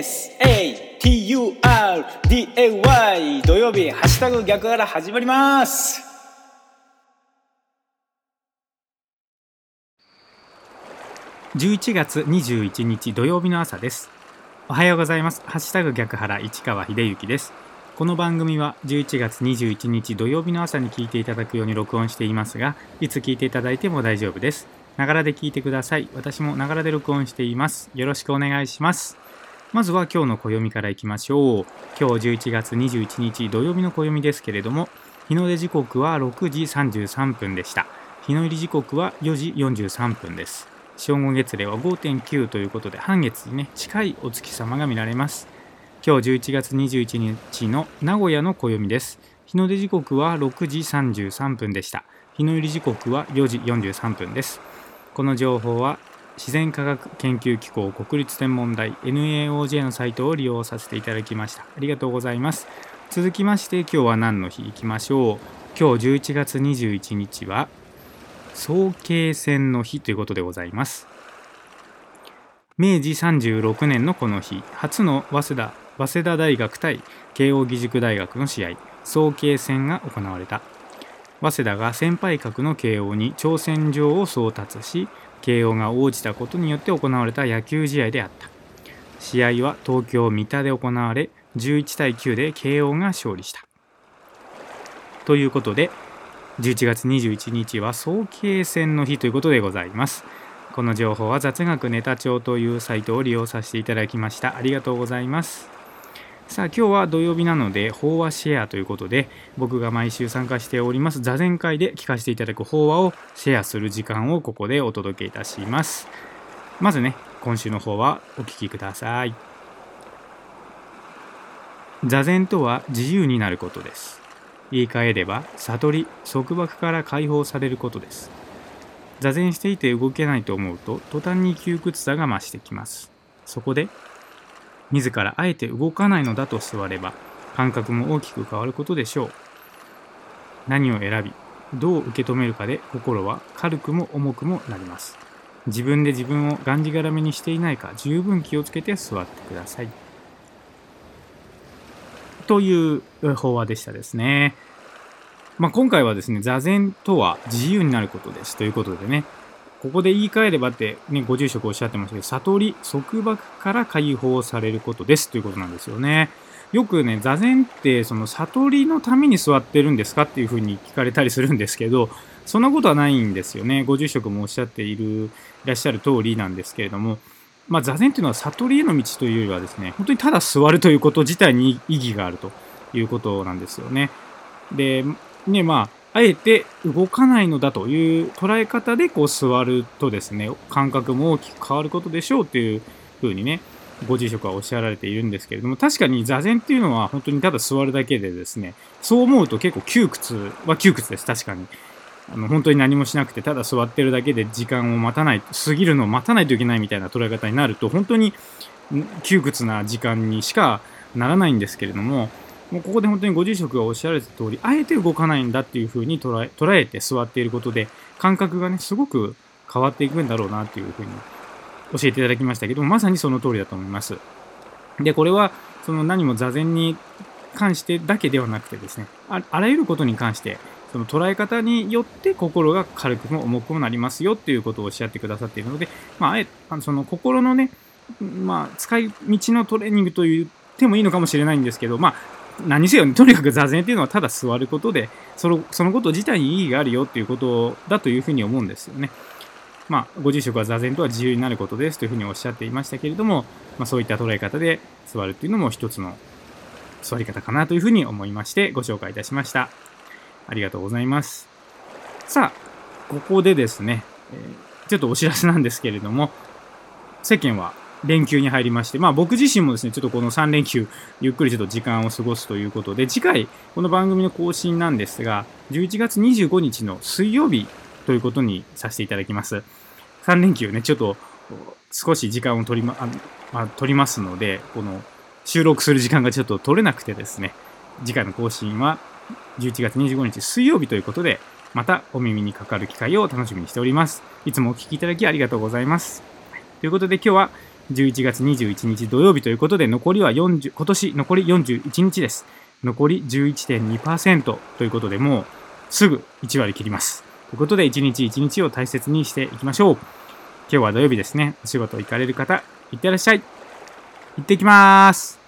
SATURDAY 土曜日ハッシュタグ逆から始まります。11月21日土曜日の朝です。おはようございます。ハッシュタグ逆原市川秀幸です。この番組は11月21日土曜日の朝に聞いていただくように録音していますがいつ聞いていただいても大丈夫です。ながらで聞いてください。私もながらで録音しています。よろしくお願いします。まずは今日の暦からいきましょう。今日11月21日土曜日の暦ですけれども日の出時刻は6時33分でした。日の入り時刻は4時43分です。正午月齢は5.9ということで半月にね近いお月様が見られます。今日11月21日の名古屋の暦です。日の出時刻は6時33分でした。日の入り時刻は4時43分です。この情報は自然科学研究機構国立天文台 NAOJ のサイトを利用させていただきました。ありがとうございます。続きまして今日は何の日いきましょう。今日11月21日は早慶戦の日ということでございます。明治36年のこの日初の早稲田早稲田大学対慶應義塾大学の試合早慶戦が行われた。早稲田が先輩格の慶応に挑戦状を送達し慶応が応じたことによって行われた野球試合であった試合は東京三田で行われ11対9で慶応が勝利したということで11月21日は早慶戦の日ということでございます。この情報は雑学ネタ帳というサイトを利用させていただきました。ありがとうございます。さあ今日は土曜日なので法話シェアということで僕が毎週参加しております座禅会で聞かせていただく法話をシェアする時間をここでお届けいたします。まずね、今週の法話お聞きください。座禅とは自由になることです。言い換えれば悟り束縛から解放されることです座禅していて動けないと思うと途端に窮屈さが増してきますそこで自らあえて動かないのだと座れば感覚も大きく変わることでしょう。何を選びどう受け止めるかで心は軽くも重くもなります。自分で自分をがんじがらめにしていないか十分気をつけて座ってください。という法話でしたですね。まあ、今回はですね、座禅とは自由になることです。ということでね、ここで言い換えればって、ね、ご住職おっしゃってましたけど、悟り、束縛から解放されることですということなんですよね。よくね、座禅ってその悟りのために座ってるんですかっていうふうに聞かれたりするんですけど、そんなことはないんですよね。ご住職もおっしゃっている、いらっしゃる通りなんですけれども、まあ、座禅というのは悟りへの道というよりはですね、本当にただ座るということ自体に意義があるということなんですよね。で、ね、まあ、あえて動かないのだという捉え方でこう座るとですね、感覚も大きく変わることでしょうというふうにね、ご住職はおっしゃられているんですけれども、確かに座禅っていうのは本当にただ座るだけでですね、そう思うと結構窮屈は窮屈です、確かに。あの本当に何もしなくてただ座ってるだけで時間を待たない過ぎるのを待たないといけないみたいな捉え方になると本当に窮屈な時間にしかならないんですけれどももうここで本当にご住職がおっしゃられた通りあえて動かないんだっていうふうに捉え捉えて座っていることで感覚がねすごく変わっていくんだろうなというふうに教えていただきましたけどもまさにその通りだと思います。でこれはその何も座禅に関してだけではなくてですねあらゆることに関してその捉え方によって心が軽くも重くもなりますよっていうことをおっしゃってくださっているので、まあ、あえその心のね、まあ、使い道のトレーニングと言ってもいいのかもしれないんですけど、まあ、何せよ、ね、とにかく座禅っていうのはただ座ることでそのそのこと自体に意義があるよっていうことだというふうに思うんですよね。まあ、ご住職は座禅とは自由になることですというふうにおっしゃっていましたけれども、まあ、そういった捉え方で座るっていうのも一つの座り方かなというふうに思いましてご紹介いたしました。ありがとうございます。さあ、ここでですね、えー、ちょっとお知らせなんですけれども、世間は連休に入りまして、まあ僕自身もですね、ちょっとこの3連休、ゆっくりちょっと時間を過ごすということで、次回、この番組の更新なんですが、11月25日の水曜日ということにさせていただきます。3連休ね、ちょっと少し時間を取りま、あまあ、取りますので、この収録する時間がちょっと取れなくてですね、次回の更新は11月25日水曜日ということで、またお耳にかかる機会を楽しみにしております。いつもお聴きいただきありがとうございます。ということで今日は11月21日土曜日ということで、残りは40、今年残り41日です。残り11.2%ということで、もうすぐ1割切ります。ということで、1日1日を大切にしていきましょう。今日は土曜日ですね。お仕事行かれる方、行ってらっしゃい。行ってきます。